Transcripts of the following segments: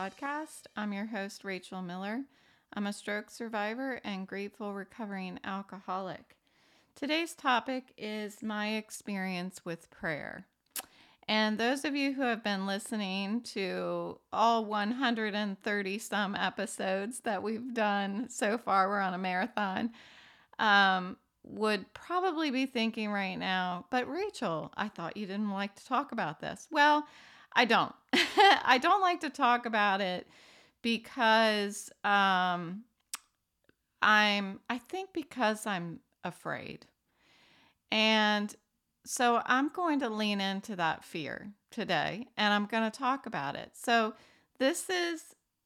podcast. I'm your host, Rachel Miller. I'm a stroke survivor and grateful recovering alcoholic. Today's topic is my experience with prayer. And those of you who have been listening to all 130 some episodes that we've done so far, we're on a marathon, um, would probably be thinking right now, but Rachel, I thought you didn't like to talk about this. Well, I don't. I don't like to talk about it because um, I'm, I think because I'm afraid. And so I'm going to lean into that fear today and I'm going to talk about it. So this is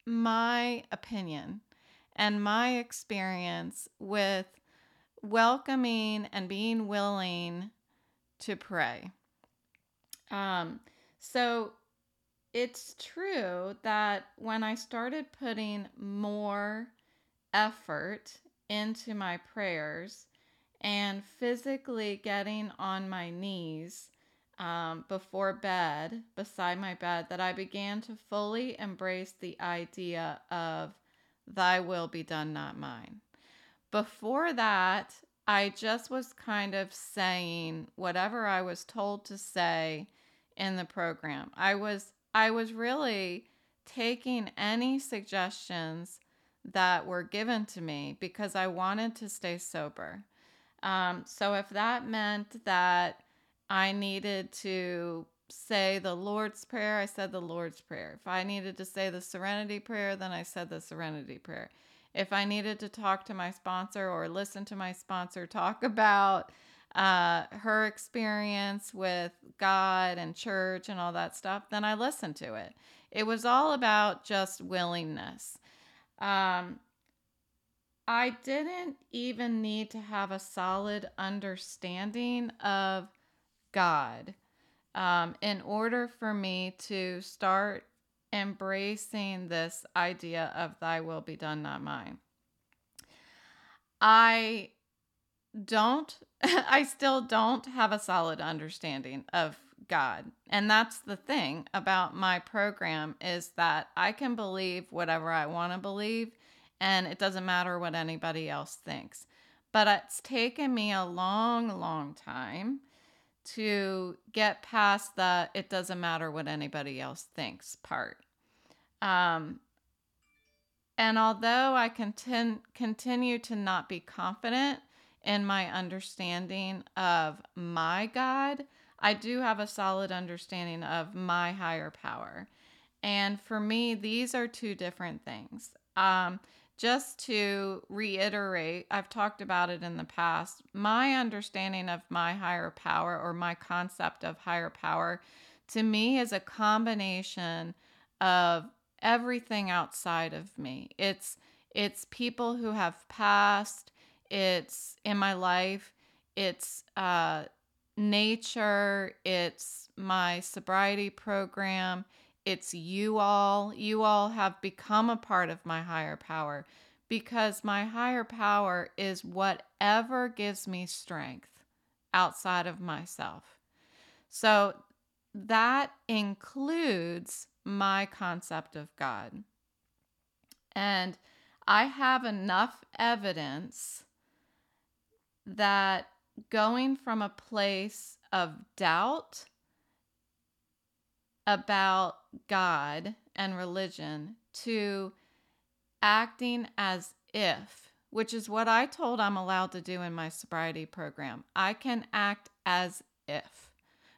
my opinion and my experience with welcoming and being willing to pray. Um, so it's true that when I started putting more effort into my prayers and physically getting on my knees um, before bed, beside my bed, that I began to fully embrace the idea of thy will be done, not mine. Before that, I just was kind of saying whatever I was told to say in the program. I was I was really taking any suggestions that were given to me because I wanted to stay sober. Um, so if that meant that I needed to say the Lord's Prayer, I said the Lord's Prayer. If I needed to say the Serenity Prayer, then I said the Serenity Prayer. If I needed to talk to my sponsor or listen to my sponsor talk about uh, her experience with God and church and all that stuff, then I listened to it. It was all about just willingness. Um, I didn't even need to have a solid understanding of God um, in order for me to start embracing this idea of thy will be done, not mine. I don't, I still don't have a solid understanding of God. And that's the thing about my program is that I can believe whatever I want to believe and it doesn't matter what anybody else thinks. But it's taken me a long, long time to get past the it doesn't matter what anybody else thinks part. Um, and although I contin- continue to not be confident in my understanding of my God, I do have a solid understanding of my higher power. And for me, these are two different things. Um, just to reiterate, I've talked about it in the past. My understanding of my higher power or my concept of higher power to me is a combination of everything outside of me. It's it's people who have passed, it's in my life, it's uh nature, it's my sobriety program, it's you all. You all have become a part of my higher power because my higher power is whatever gives me strength outside of myself. So that includes my concept of God. And I have enough evidence that going from a place of doubt about God and religion to acting as if, which is what I told I'm allowed to do in my sobriety program. I can act as if,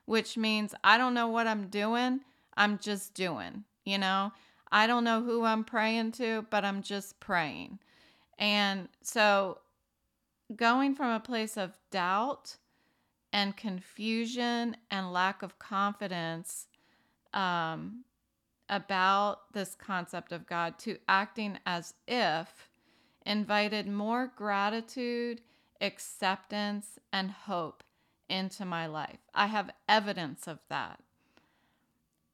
which means I don't know what I'm doing, I'm just doing, you know? I don't know who I'm praying to, but I'm just praying. And so going from a place of doubt and confusion and lack of confidence um, about this concept of God to acting as if invited more gratitude, acceptance, and hope into my life. I have evidence of that.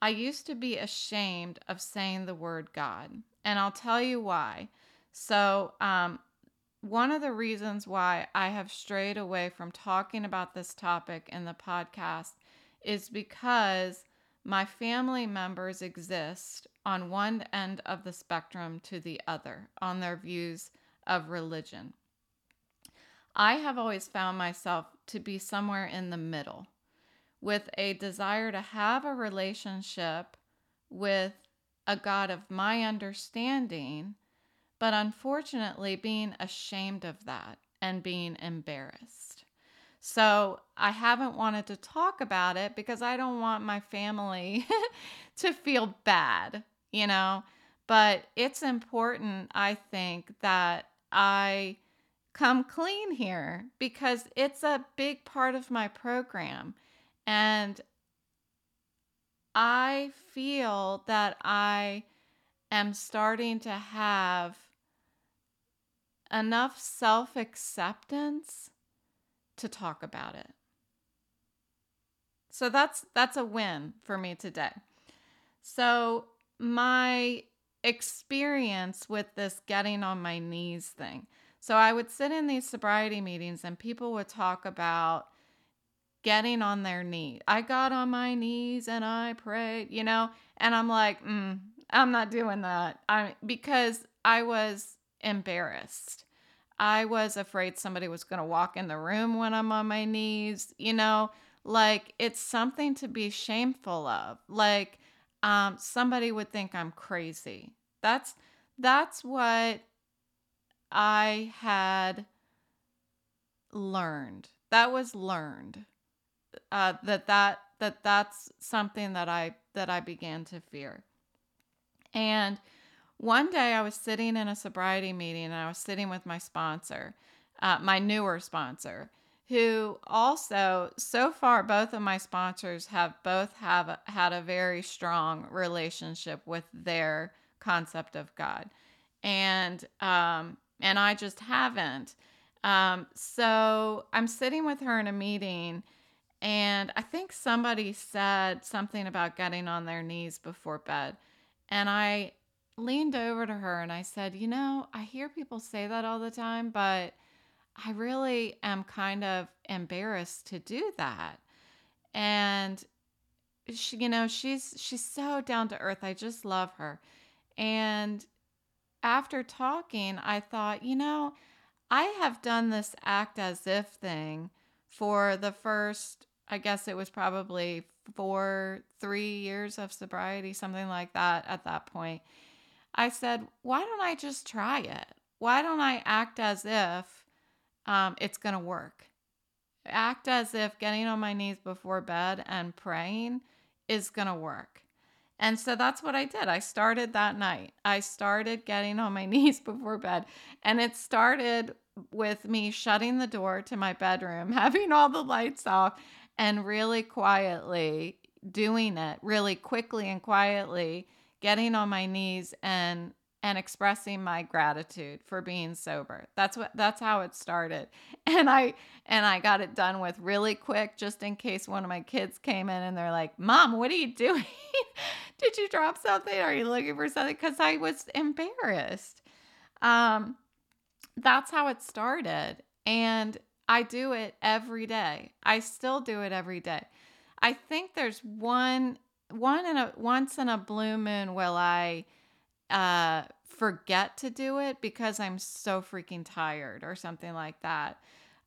I used to be ashamed of saying the word God, and I'll tell you why. So, um, one of the reasons why I have strayed away from talking about this topic in the podcast is because my family members exist on one end of the spectrum to the other on their views of religion. I have always found myself to be somewhere in the middle with a desire to have a relationship with a God of my understanding, but unfortunately being ashamed of that and being embarrassed. So I haven't wanted to talk about it because I don't want my family to feel bad, you know. But it's important, I think, that I come clean here because it's a big part of my program. And I feel that I am starting to have enough self acceptance to talk about it. So that's that's a win for me today. So my experience with this getting on my knees thing. So I would sit in these sobriety meetings and people would talk about getting on their knees. I got on my knees and I prayed, you know, and I'm like, mm, I'm not doing that. I because I was embarrassed. I was afraid somebody was going to walk in the room when I'm on my knees, you know, like it's something to be shameful of. Like um somebody would think I'm crazy. That's that's what I had learned. That was learned uh, that that that that's something that I that I began to fear. And one day I was sitting in a sobriety meeting and I was sitting with my sponsor, uh, my newer sponsor, who also so far both of my sponsors have both have had a very strong relationship with their concept of God, and um, and I just haven't. Um, so I'm sitting with her in a meeting and I think somebody said something about getting on their knees before bed. And I leaned over to her and I said, You know, I hear people say that all the time, but I really am kind of embarrassed to do that. And she, you know, she's she's so down to earth. I just love her. And after talking, I thought, you know, I have done this act as if thing for the first I guess it was probably four, three years of sobriety, something like that at that point. I said, why don't I just try it? Why don't I act as if um, it's going to work? Act as if getting on my knees before bed and praying is going to work. And so that's what I did. I started that night. I started getting on my knees before bed. And it started with me shutting the door to my bedroom, having all the lights off, and really quietly doing it really quickly and quietly getting on my knees and and expressing my gratitude for being sober. That's what that's how it started. And I and I got it done with really quick just in case one of my kids came in and they're like, "Mom, what are you doing? Did you drop something? Are you looking for something?" cuz I was embarrassed. Um that's how it started. And I do it every day. I still do it every day. I think there's one one in a once in a blue moon will I uh forget to do it because I'm so freaking tired or something like that.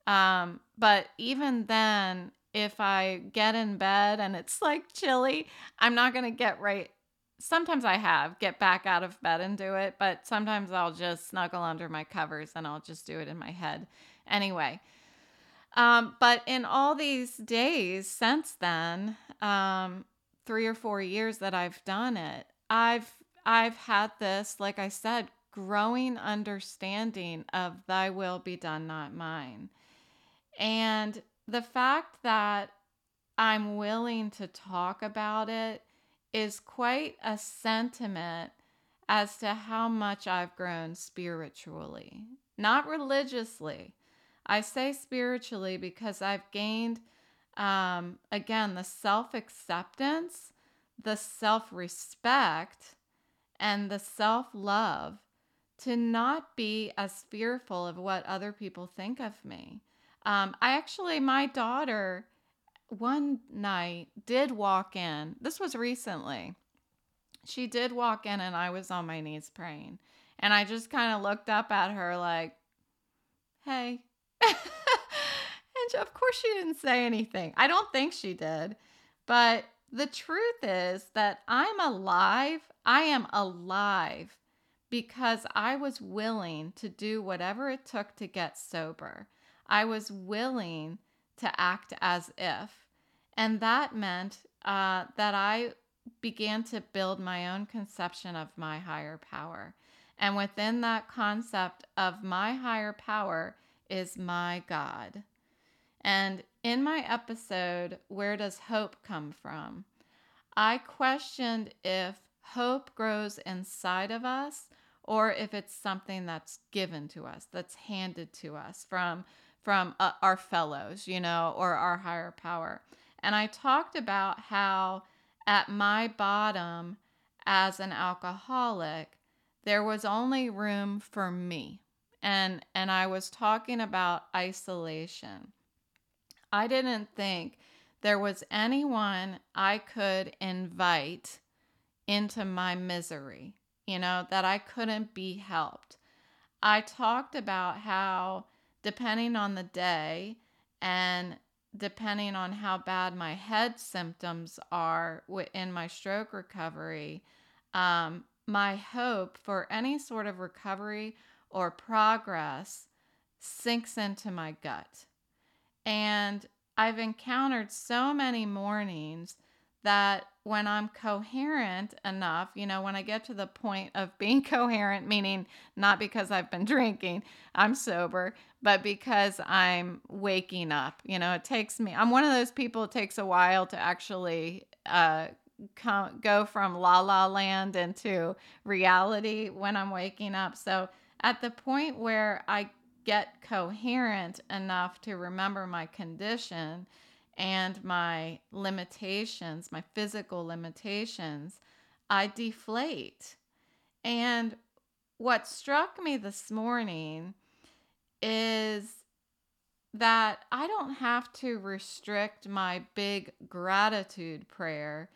Um but even then if I get in bed and it's like chilly, I'm not to get right sometimes I have get back out of bed and do it, but sometimes I'll just snuggle under my covers and I'll just do it in my head. Anyway, um, but in all these days since then, um, three or four years that I've done it, I've I've had this, like I said, growing understanding of thy will be done, not mine. And the fact that I'm willing to talk about it is quite a sentiment as to how much I've grown spiritually, not religiously, I say spiritually because I've gained, um, again, the self acceptance, the self respect, and the self love to not be as fearful of what other people think of me. Um, I actually, my daughter one night did walk in, this was recently. she did walk in and I was on my knees praying. And I just kind of looked up at her like, hey. of course, she didn't say anything. I don't think she did. But the truth is that I'm alive. I am alive because I was willing to do whatever it took to get sober. I was willing to act as if. And that meant uh, that I began to build my own conception of my higher power. And within that concept of my higher power is my God. And in my episode, Where Does Hope Come From? I questioned if hope grows inside of us or if it's something that's given to us, that's handed to us from from uh, our fellows, you know, or our higher power. And I talked about how at my bottom as an alcoholic, there was only room for me. And and I was talking about isolation. I didn't think there was anyone I could invite into my misery, you know, that I couldn't be helped. I talked about how, depending on the day and depending on how bad my head symptoms are in my stroke recovery, um, my hope for any sort of recovery or progress sinks into my gut. And I've encountered so many mornings that when I'm coherent enough, you know, when I get to the point of being coherent, meaning not because I've been drinking, I'm sober, but because I'm waking up. You know, it takes me, I'm one of those people, it takes a while to actually uh, come, go from la la land into reality when I'm waking up. So at the point where I get coherent enough to remember my condition and my limitations, my physical limitations, I deflate. And what struck me this morning is that I don't have to restrict my big gratitude prayer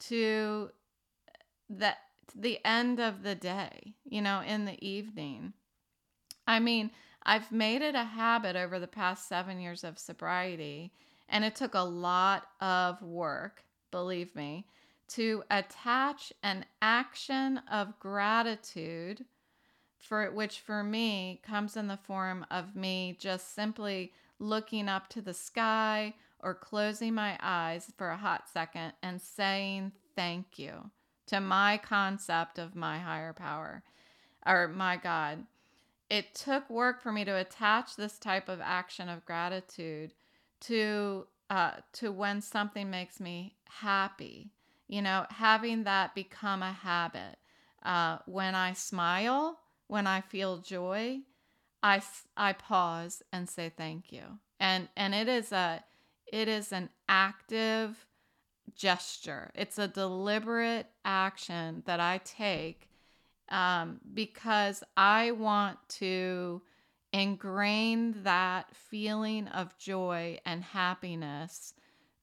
to the the end of the day, you know, in the evening. I mean, I've made it a habit over the past seven years of sobriety, and it took a lot of work, believe me, to attach an action of gratitude for which for me comes in the form of me just simply looking up to the sky or closing my eyes for a hot second and saying thank you to my concept of my higher power or my God it took work for me to attach this type of action of gratitude to uh, to when something makes me happy. You know, having that become a habit. Uh, when I smile, when I feel joy, I I pause and say thank you. And and it is a it is an active gesture. It's a deliberate action that I take um, because I want to ingrain that feeling of joy and happiness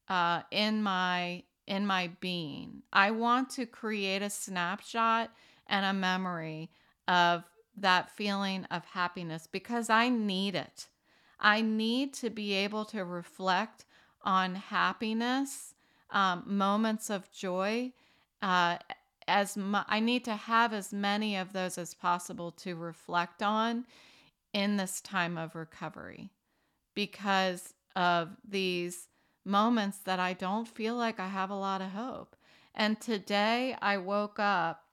uh, in my in my being. I want to create a snapshot and a memory of that feeling of happiness because I need it. I need to be able to reflect on happiness, um, moments of joy, uh, as mu- I need to have as many of those as possible to reflect on in this time of recovery because of these moments that I don't feel like I have a lot of hope. And today I woke up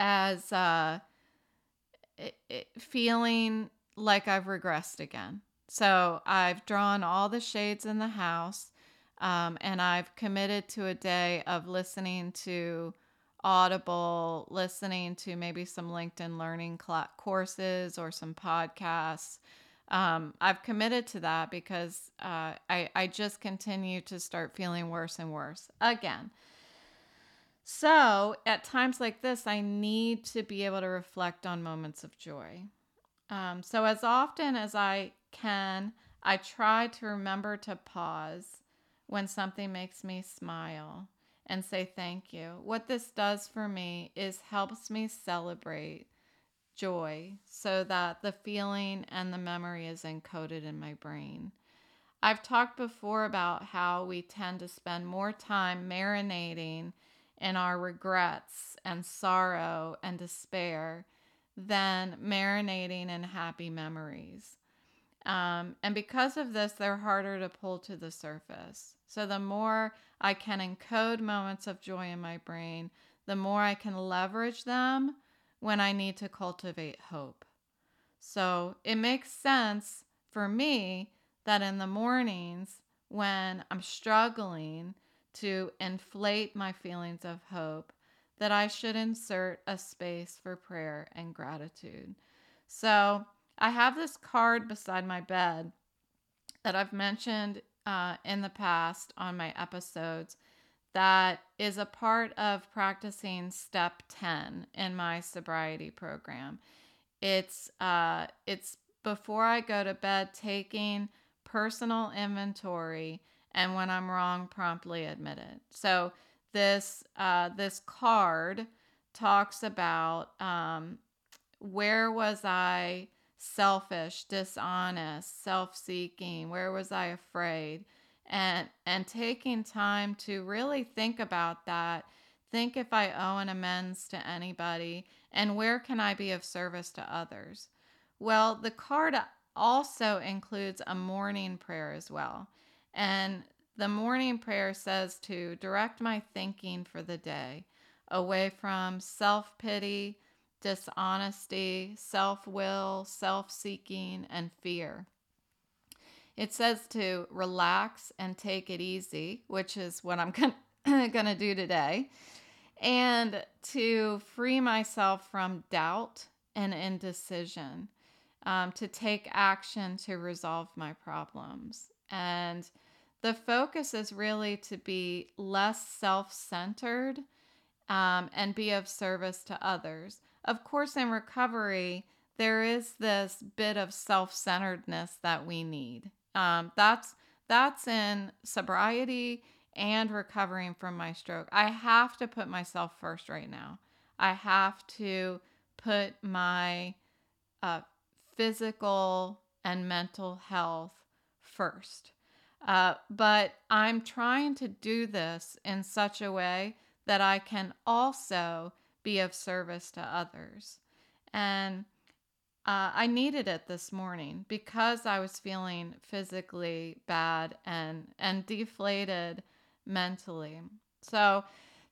as uh, feeling like I've regressed again. So I've drawn all the shades in the house. Um, and I've committed to a day of listening to Audible, listening to maybe some LinkedIn learning cl- courses or some podcasts. Um, I've committed to that because uh, I, I just continue to start feeling worse and worse again. So at times like this, I need to be able to reflect on moments of joy. Um, so as often as I can, I try to remember to pause when something makes me smile and say thank you. What this does for me is helps me celebrate joy so that the feeling and the memory is encoded in my brain. I've talked before about how we tend to spend more time marinating in our regrets and sorrow and despair than marinating in happy memories. Um, and because of this, they're harder to pull to the surface. So the more I can encode moments of joy in my brain, the more I can leverage them when I need to cultivate hope. So it makes sense for me that in the mornings when I'm struggling to inflate my feelings of hope, that I should insert a space for prayer and gratitude. So I have this card beside my bed that I've mentioned uh, in the past on my episodes that is a part of practicing step 10 in my sobriety program. It's uh, it's before I go to bed taking personal inventory and when I'm wrong promptly admit it. So this uh, this card talks about um, where was I selfish, dishonest, self-seeking, where was I afraid? And and taking time to really think about that. Think if I owe an amends to anybody and where can I be of service to others? Well, the card also includes a morning prayer as well. And the morning prayer says to direct my thinking for the day away from self pity, dishonesty, self will, self seeking, and fear. It says to relax and take it easy, which is what I'm going to do today, and to free myself from doubt and indecision, um, to take action to resolve my problems. And the focus is really to be less self centered um, and be of service to others. Of course, in recovery, there is this bit of self centeredness that we need. Um, that's that's in sobriety and recovering from my stroke. I have to put myself first right now. I have to put my uh, physical and mental health first. Uh, but I'm trying to do this in such a way that I can also be of service to others. And uh, I needed it this morning because I was feeling physically bad and and deflated mentally. So,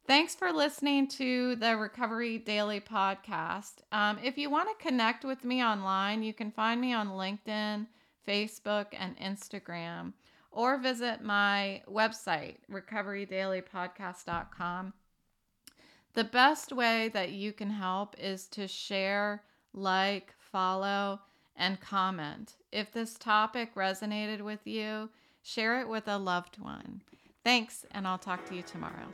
thanks for listening to the Recovery Daily podcast. Um, if you want to connect with me online, you can find me on LinkedIn, Facebook, and Instagram or visit my website, recoverydailypodcast.com. The best way that you can help is to share, like, follow, and comment. If this topic resonated with you, share it with a loved one. Thanks, and I'll talk to you tomorrow.